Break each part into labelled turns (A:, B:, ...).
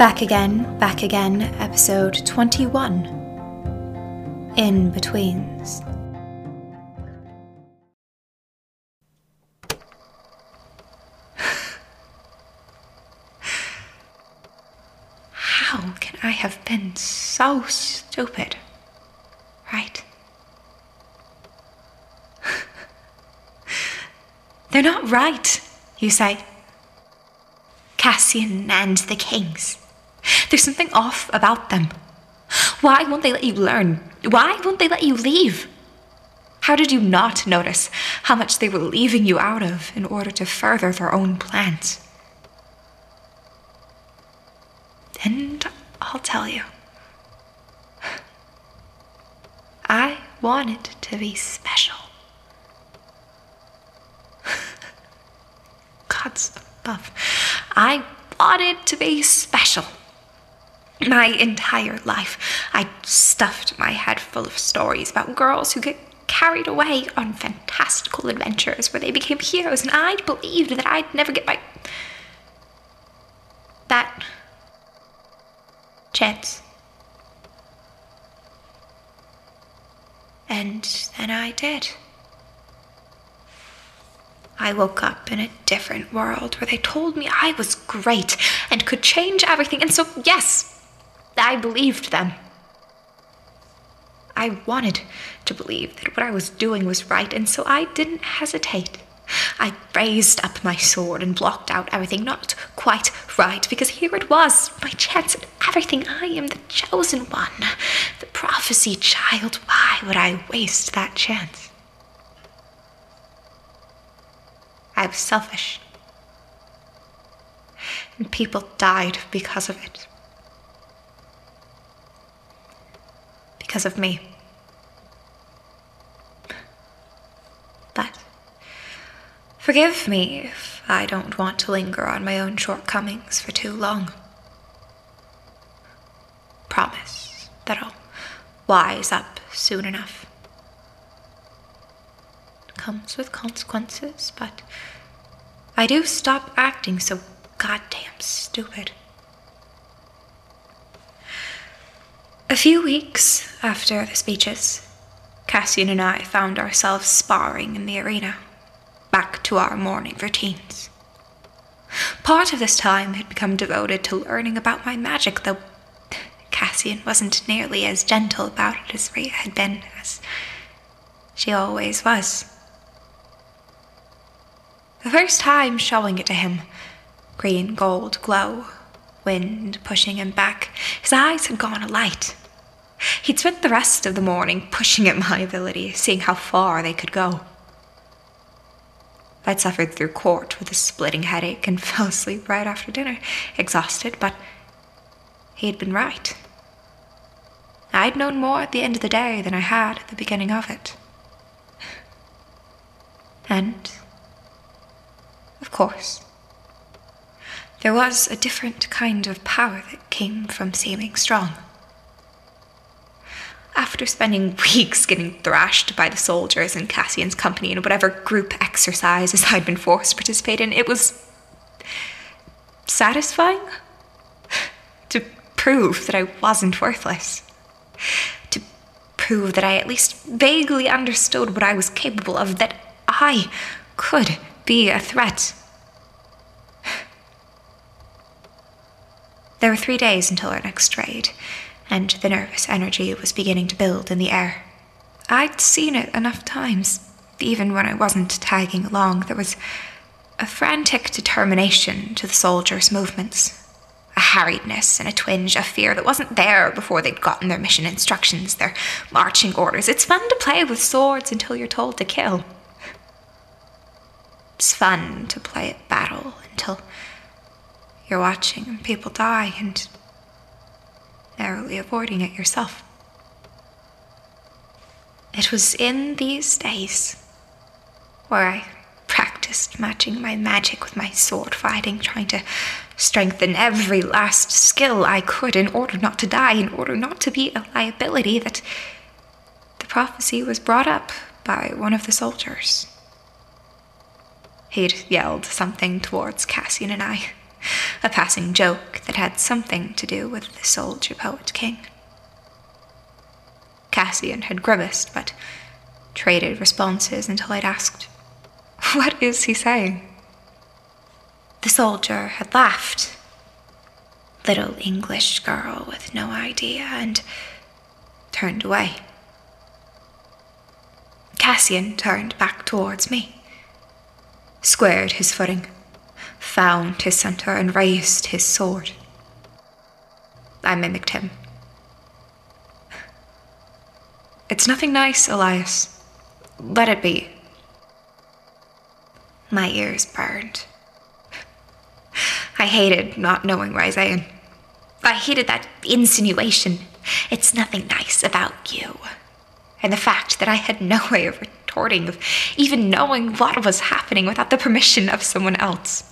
A: Back again, back again, episode 21 In Betweens. How can I have been so stupid? Right? They're not right, you say. Cassian and the Kings. There's something off about them. Why won't they let you learn? Why won't they let you leave? How did you not notice how much they were leaving you out of in order to further their own plans? And I'll tell you. I wanted to be special. Gods above. I wanted to be special. My entire life, I stuffed my head full of stories about girls who get carried away on fantastical adventures where they became heroes, and I believed that I'd never get my. that. chance. And then I did. I woke up in a different world where they told me I was great and could change everything, and so, yes, I believed them. I wanted to believe that what I was doing was right, and so I didn't hesitate. I raised up my sword and blocked out everything not quite right, because here it was, my chance at everything. I am the chosen one, the prophecy child. Why would I waste that chance? I was selfish. And people died because of it. Because of me. But forgive me if I don't want to linger on my own shortcomings for too long. Promise that I'll wise up soon enough comes with consequences, but I do stop acting so goddamn stupid. A few weeks after the speeches, Cassian and I found ourselves sparring in the arena, back to our morning routines. Part of this time had become devoted to learning about my magic, though Cassian wasn't nearly as gentle about it as Rhea had been, as she always was. The first time showing it to him, green gold glow, wind pushing him back, his eyes had gone alight. He'd spent the rest of the morning pushing at my ability, seeing how far they could go. I'd suffered through court with a splitting headache and fell asleep right after dinner, exhausted, but he had been right. I'd known more at the end of the day than I had at the beginning of it. And of course. There was a different kind of power that came from seeming strong. After spending weeks getting thrashed by the soldiers in Cassian's company in whatever group exercises I'd been forced to participate in, it was satisfying to prove that I wasn't worthless. To prove that I at least vaguely understood what I was capable of, that I could be a threat. There were three days until our next raid, and the nervous energy was beginning to build in the air. I'd seen it enough times, even when I wasn't tagging along. There was a frantic determination to the soldiers' movements, a harriedness and a twinge of fear that wasn't there before they'd gotten their mission instructions, their marching orders. It's fun to play with swords until you're told to kill. It's fun to play at battle until you're watching people die and narrowly avoiding it yourself. It was in these days where I practiced matching my magic with my sword fighting, trying to strengthen every last skill I could in order not to die, in order not to be a liability, that the prophecy was brought up by one of the soldiers. He'd yelled something towards Cassian and I, a passing joke that had something to do with the soldier poet king. Cassian had grimaced, but traded responses until I'd asked, What is he saying? The soldier had laughed. Little English girl with no idea, and turned away. Cassian turned back towards me, squared his footing, found his centre, and raised his sword. I mimicked him. It's nothing nice, Elias. Let it be. My ears burned. I hated not knowing Ryzaean. I hated that insinuation. It's nothing nice about you. And the fact that I had no way of retorting, of even knowing what was happening without the permission of someone else.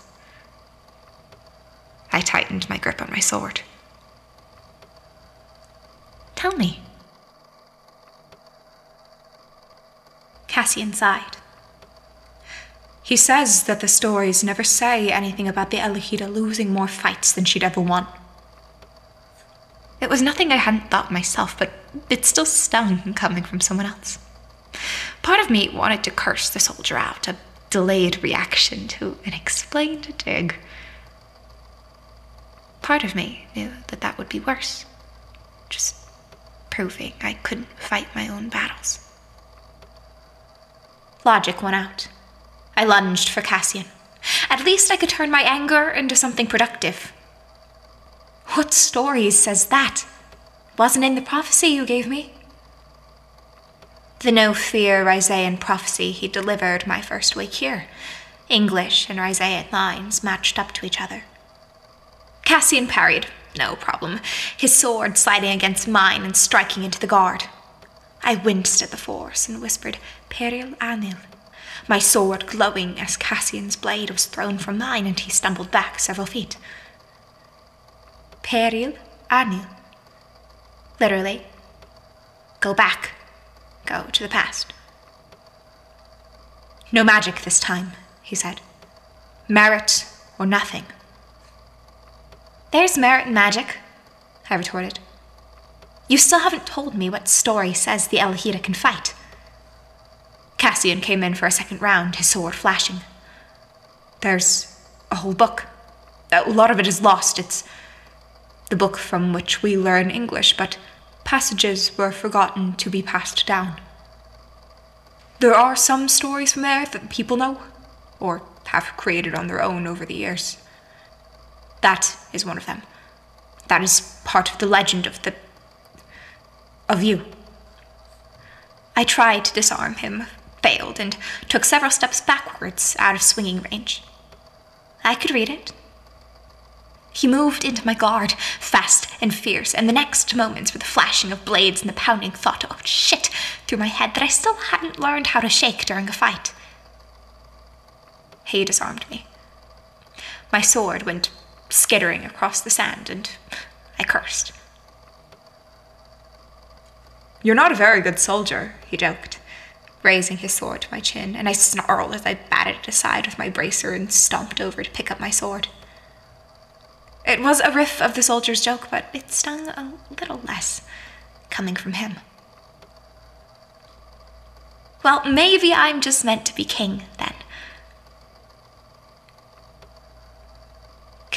A: I tightened my grip on my sword. Tell me. Cassian sighed. He says that the stories never say anything about the Elahida losing more fights than she'd ever won. It was nothing I hadn't thought myself, but it still stung coming from someone else. Part of me wanted to curse the soldier out, a delayed reaction to an explained dig. Part of me knew that that would be worse, just proving I couldn't fight my own battles. Logic won out. I lunged for Cassian. At least I could turn my anger into something productive. What stories says that? Wasn't in the prophecy you gave me. The no fear Ryzaean prophecy he delivered my first week here. English and Ryzaean lines matched up to each other. Cassian parried, no problem, his sword sliding against mine and striking into the guard. I winced at the force and whispered, Peril Anil, my sword glowing as Cassian's blade was thrown from mine and he stumbled back several feet. Peril Anil. Literally, go back, go to the past. No magic this time, he said. Merit or nothing. There's merit in magic, I retorted. You still haven't told me what story says the Elahida can fight. Cassian came in for a second round, his sword flashing. There's a whole book. A lot of it is lost. It's the book from which we learn English, but passages were forgotten to be passed down. There are some stories from there that people know, or have created on their own over the years. That is one of them. That is part of the legend of the. of you. I tried to disarm him, failed, and took several steps backwards out of swinging range. I could read it. He moved into my guard, fast and fierce, and the next moments were the flashing of blades and the pounding thought, oh shit, through my head that I still hadn't learned how to shake during a fight. He disarmed me. My sword went skittering across the sand, and I cursed. You're not a very good soldier, he joked raising his sword to my chin, and I snarled as I batted it aside with my bracer and stomped over to pick up my sword. It was a riff of the soldier's joke, but it stung a little less, coming from him. Well, maybe I'm just meant to be king, then.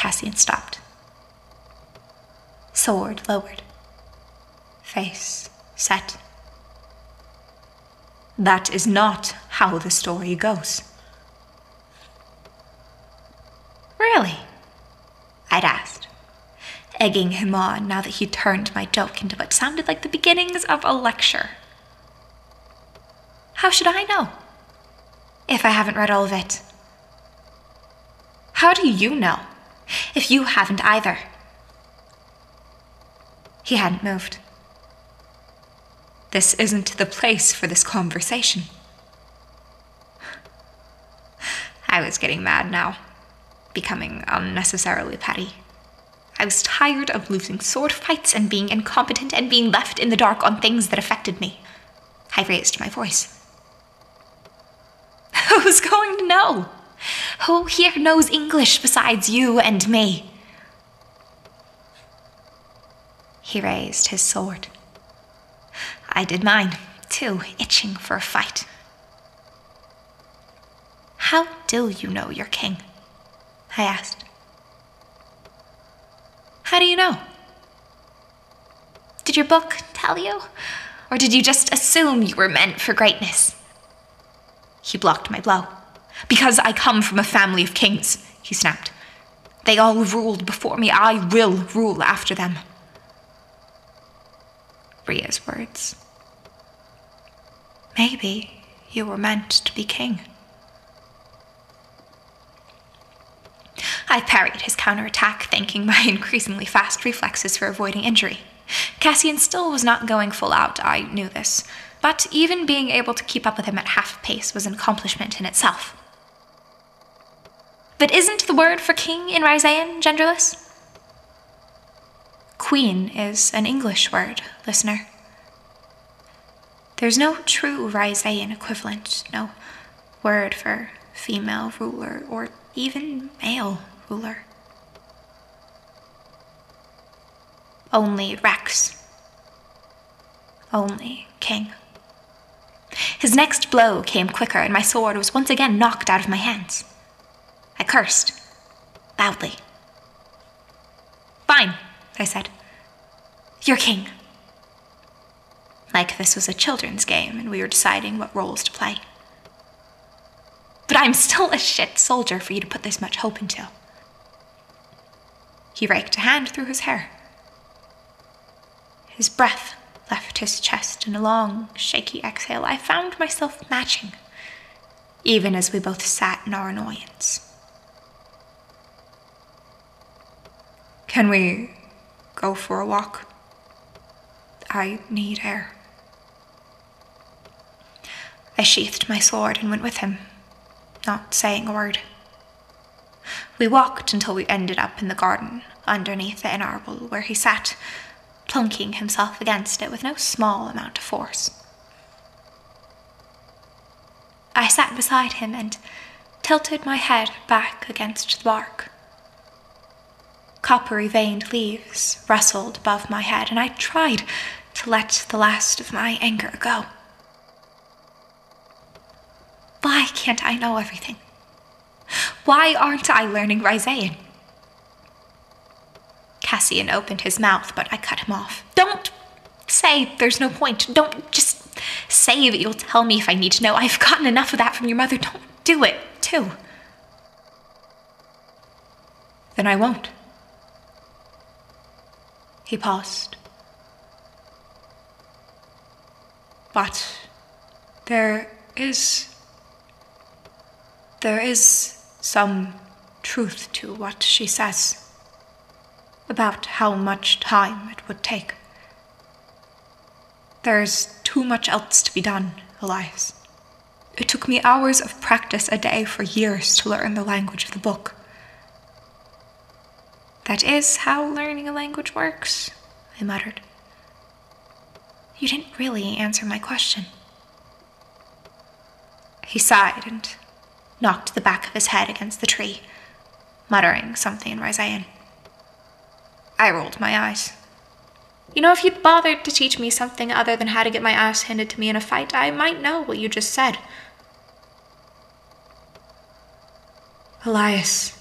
A: Cassian stopped. Sword lowered. Face set. That is not how the story goes. Really? I'd asked, egging him on now that he turned my joke into what sounded like the beginnings of a lecture. How should I know? If I haven't read all of it. How do you know? If you haven't either. He hadn't moved. This isn't the place for this conversation. I was getting mad now, becoming unnecessarily petty. I was tired of losing sword fights and being incompetent and being left in the dark on things that affected me. I raised my voice. Who's going to know? Who here knows English besides you and me? He raised his sword. I did mine, too, itching for a fight. How do you know you're king? I asked. How do you know? Did your book tell you? Or did you just assume you were meant for greatness? He blocked my blow. Because I come from a family of kings, he snapped. They all ruled before me. I will rule after them. Ria's words. Maybe you were meant to be king. I parried his counterattack, thanking my increasingly fast reflexes for avoiding injury. Cassian still was not going full out, I knew this, but even being able to keep up with him at half pace was an accomplishment in itself. But isn't the word for king in Rhysaian genderless? Queen is an English word, listener. There's no true Rhysaian equivalent, no word for female ruler or even male ruler. Only Rex. Only King. His next blow came quicker, and my sword was once again knocked out of my hands. I cursed, loudly. Fine, I said. You're king. Like this was a children's game and we were deciding what roles to play. But I'm still a shit soldier for you to put this much hope into. He raked a hand through his hair. His breath left his chest in a long, shaky exhale I found myself matching, even as we both sat in our annoyance. Can we go for a walk? I need air. I sheathed my sword and went with him, not saying a word. We walked until we ended up in the garden underneath the inarbor where he sat, plunking himself against it with no small amount of force. I sat beside him and tilted my head back against the bark. Coppery veined leaves rustled above my head, and I tried to let the last of my anger go. Why can't I know everything? Why aren't I learning Rhysaian? Cassian opened his mouth, but I cut him off. Don't say there's no point. Don't just say that you'll tell me if I need to know. I've gotten enough of that from your mother. Don't do it, too. Then I won't. He paused. But there is. There is some truth to what she says about how much time it would take. There's too much else to be done, Elias. It took me hours of practice a day for years to learn the language of the book. That is how learning a language works, I muttered. You didn't really answer my question. He sighed and knocked the back of his head against the tree, muttering something in Rhysaian. I rolled my eyes. You know, if you'd bothered to teach me something other than how to get my ass handed to me in a fight, I might know what you just said. Elias,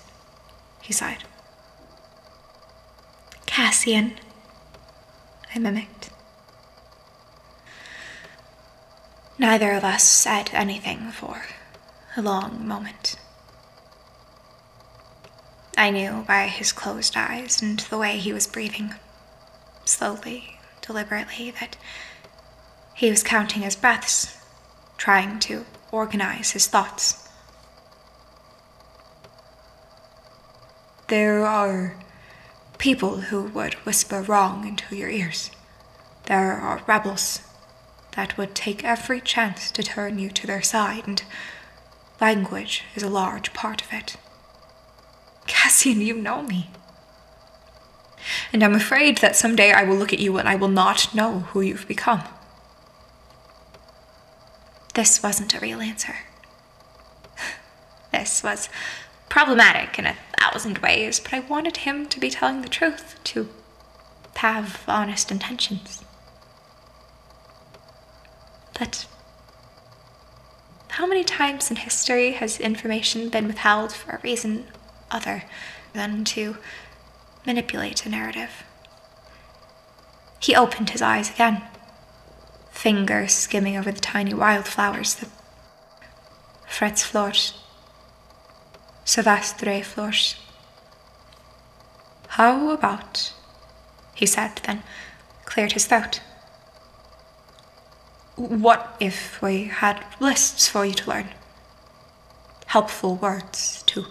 A: he sighed. Cassian, I mimicked. Neither of us said anything for a long moment. I knew by his closed eyes and the way he was breathing, slowly, deliberately, that he was counting his breaths, trying to organize his thoughts. There are people who would whisper wrong into your ears. There are rebels that would take every chance to turn you to their side, and language is a large part of it. Cassian, you know me. And I'm afraid that someday I will look at you and I will not know who you've become. This wasn't a real answer. This was problematic in a thousand ways, but I wanted him to be telling the truth, to have honest intentions. But how many times in history has information been withheld for a reason other than to manipulate a narrative? He opened his eyes again, fingers skimming over the tiny wildflowers, the frets flores, savastre flores. How about, he said, then cleared his throat. What if we had lists for you to learn? Helpful words to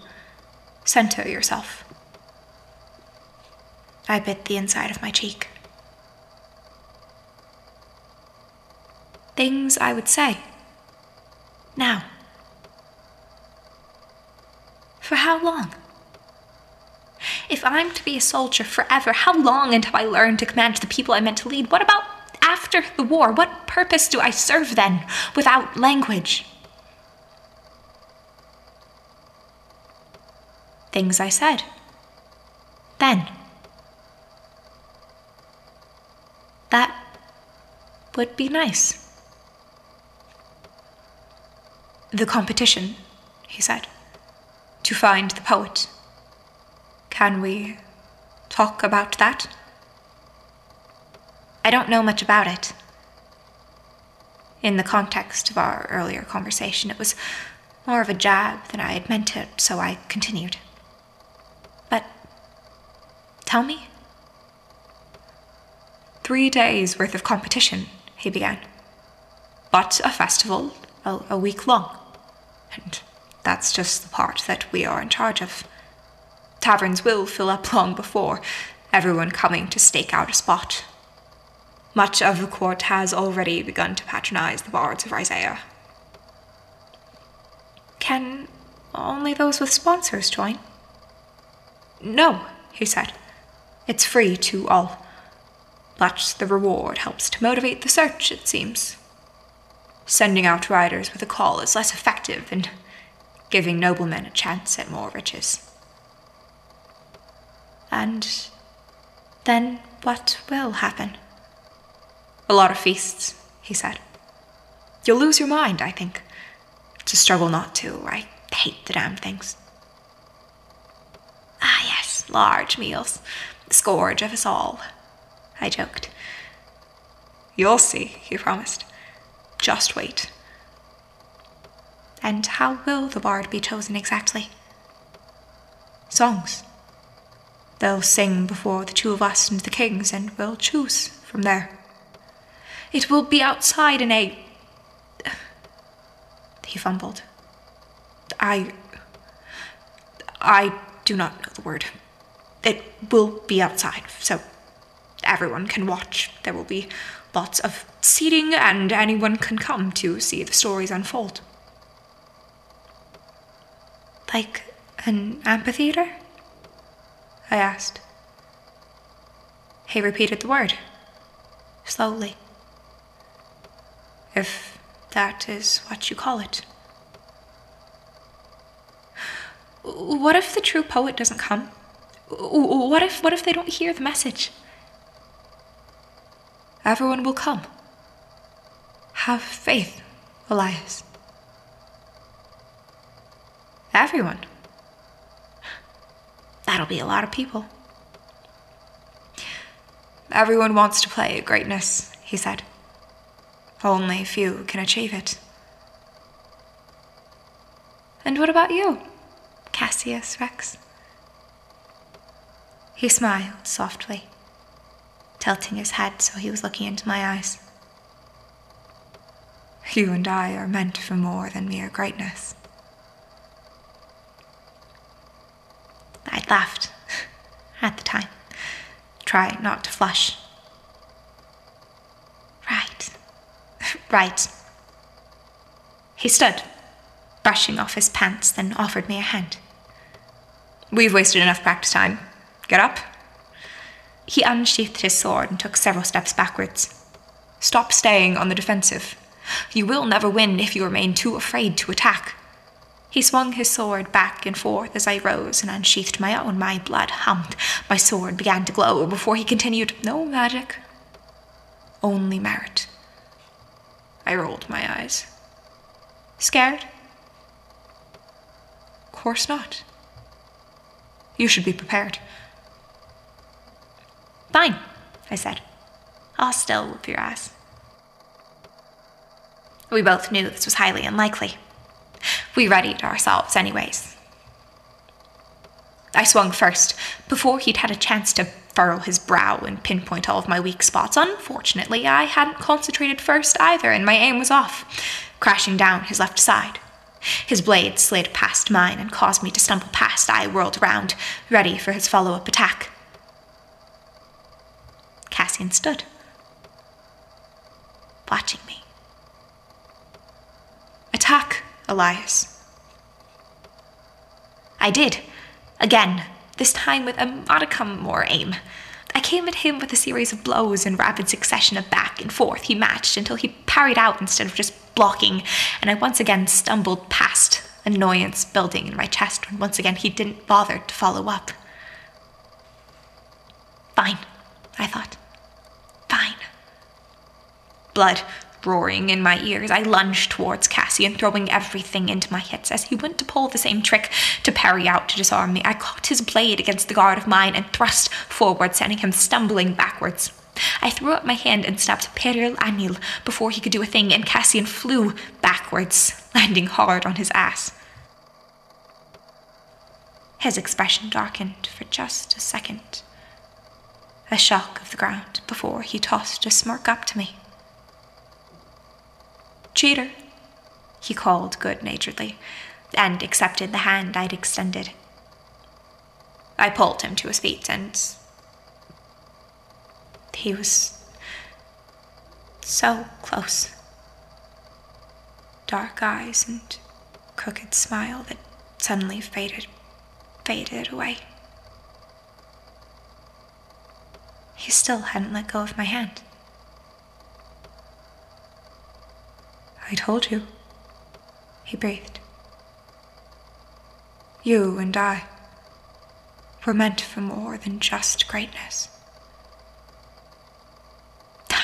A: center yourself. I bit the inside of my cheek. Things I would say. Now. For how long? If I'm to be a soldier forever, how long until I learn to command the people I meant to lead? What about after the war? What purpose do I serve then without language? Things I said. Then. That would be nice. The competition, he said. To find the poet. Can we talk about that? I don't know much about it. In the context of our earlier conversation, it was more of a jab than I had meant it, so I continued. But tell me. Three days worth of competition, he began. But a festival, a, a week long. And that's just the part that we are in charge of. Taverns will fill up long before, everyone coming to stake out a spot. Much of the court has already begun to patronize the bards of Isaiah. Can only those with sponsors join? No, he said. It's free to all. But the reward helps to motivate the search, it seems. Sending out riders with a call is less effective in giving noblemen a chance at more riches. And then what will happen? A lot of feasts, he said. You'll lose your mind, I think. A struggle not to. I hate the damn things. Ah, yes, large meals. The scourge of us all. I joked. You'll see, he promised. Just wait. And how will the bard be chosen exactly? Songs. They'll sing before the two of us and the kings, and we'll choose from there. It will be outside in a. He fumbled. I. I do not know the word. It will be outside, so everyone can watch. There will be lots of seating, and anyone can come to see the stories unfold. Like an amphitheater? I asked. He repeated the word, slowly if that is what you call it. What if the true poet doesn't come? What if what if they don't hear the message? Everyone will come. Have faith, Elias. Everyone. That'll be a lot of people. Everyone wants to play greatness, he said. Only few can achieve it. And what about you, Cassius Rex? He smiled softly, tilting his head so he was looking into my eyes. You and I are meant for more than mere greatness. I'd laughed at the time, trying not to flush. Right. right. He stood, brushing off his pants, then offered me a hand. We've wasted enough practice time. Get up. He unsheathed his sword and took several steps backwards. Stop staying on the defensive. You will never win if you remain too afraid to attack. He swung his sword back and forth as I rose and unsheathed my own. My blood hummed. My sword began to glow before he continued, No magic, only merit. I rolled my eyes. Scared? Of course not. You should be prepared. Fine, I said. I'll still whoop your ass. We both knew this was highly unlikely. We readied ourselves, anyways. I swung first, before he'd had a chance to furrow his brow and pinpoint all of my weak spots. Unfortunately, I hadn't concentrated first either, and my aim was off, crashing down his left side. His blade slid past mine and caused me to stumble past. I whirled round, ready for his follow up attack. Cassian stood, watching me. Attack, Elias. I did, again, this time with a modicum more aim. I came at him with a series of blows in rapid succession of back and forth. He matched until he parried out instead of just blocking, and I once again stumbled past, annoyance building in my chest when once again he didn't bother to follow up. Fine, I thought. Fine. Blood roaring in my ears, I lunged towards Cassian, throwing everything into my hits. As he went to pull the same trick to parry out to disarm me, I caught his blade against the guard of mine and thrust forward, sending him stumbling backwards. I threw up my hand and snapped Peril Anil before he could do a thing, and Cassian flew backwards, landing hard on his ass. His expression darkened for just a second. A shock of the ground before he tossed a smirk up to me. Cheater, he called good naturedly, and accepted the hand I'd extended. I pulled him to his feet, and he was so close. Dark eyes and crooked smile that suddenly faded, faded away. He still hadn't let go of my hand. I told you, he breathed. You and I were meant for more than just greatness.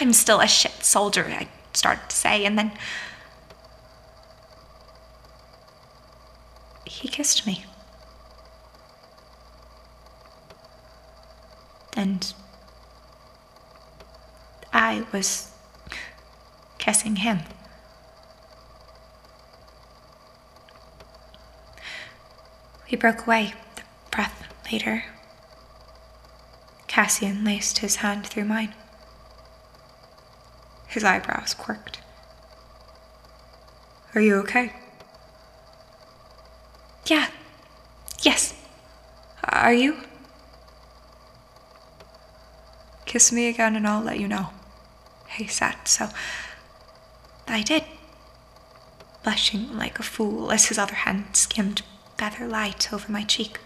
A: I'm still a shit soldier, I started to say, and then he kissed me. And I was kissing him. We broke away, the breath later. Cassian laced his hand through mine. His eyebrows quirked. Are you okay? Yeah. Yes. Are you? Kiss me again and I'll let you know. He said, so I did, blushing like a fool as his other hand skimmed feather light over my cheek.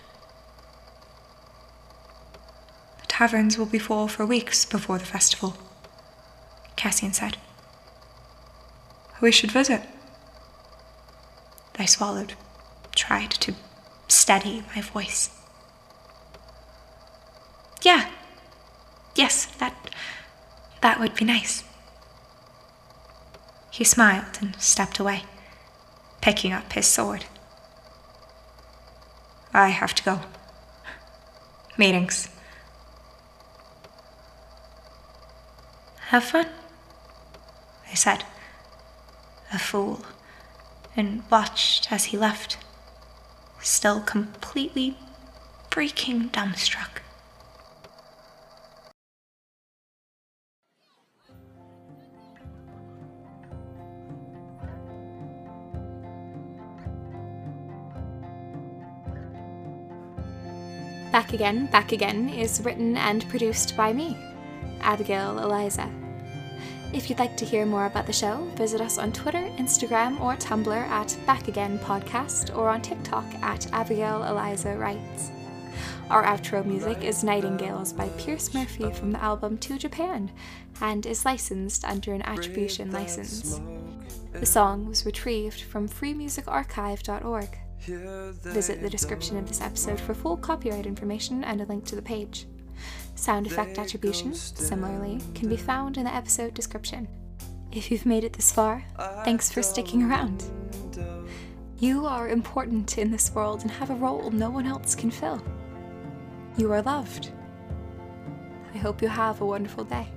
A: The taverns will be full for weeks before the festival, Cassian said. We should visit. I swallowed, tried to steady my voice. Yeah. Yes, that that would be nice. He smiled and stepped away, picking up his sword. I have to go. Meetings. Have fun, I said, a fool, and watched as he left, still completely freaking dumbstruck.
B: Back Again, Back Again is written and produced by me, Abigail Eliza. If you'd like to hear more about the show, visit us on Twitter, Instagram, or Tumblr at Back Again Podcast or on TikTok at Abigail Eliza Writes. Our outro music is Nightingales by Pierce Murphy from the album To Japan and is licensed under an attribution license. The song was retrieved from freemusicarchive.org. Visit the description of this episode for full copyright information and a link to the page. Sound effect attribution, similarly, can be found in the episode description. If you've made it this far, thanks for sticking around. You are important in this world and have a role no one else can fill. You are loved. I hope you have a wonderful day.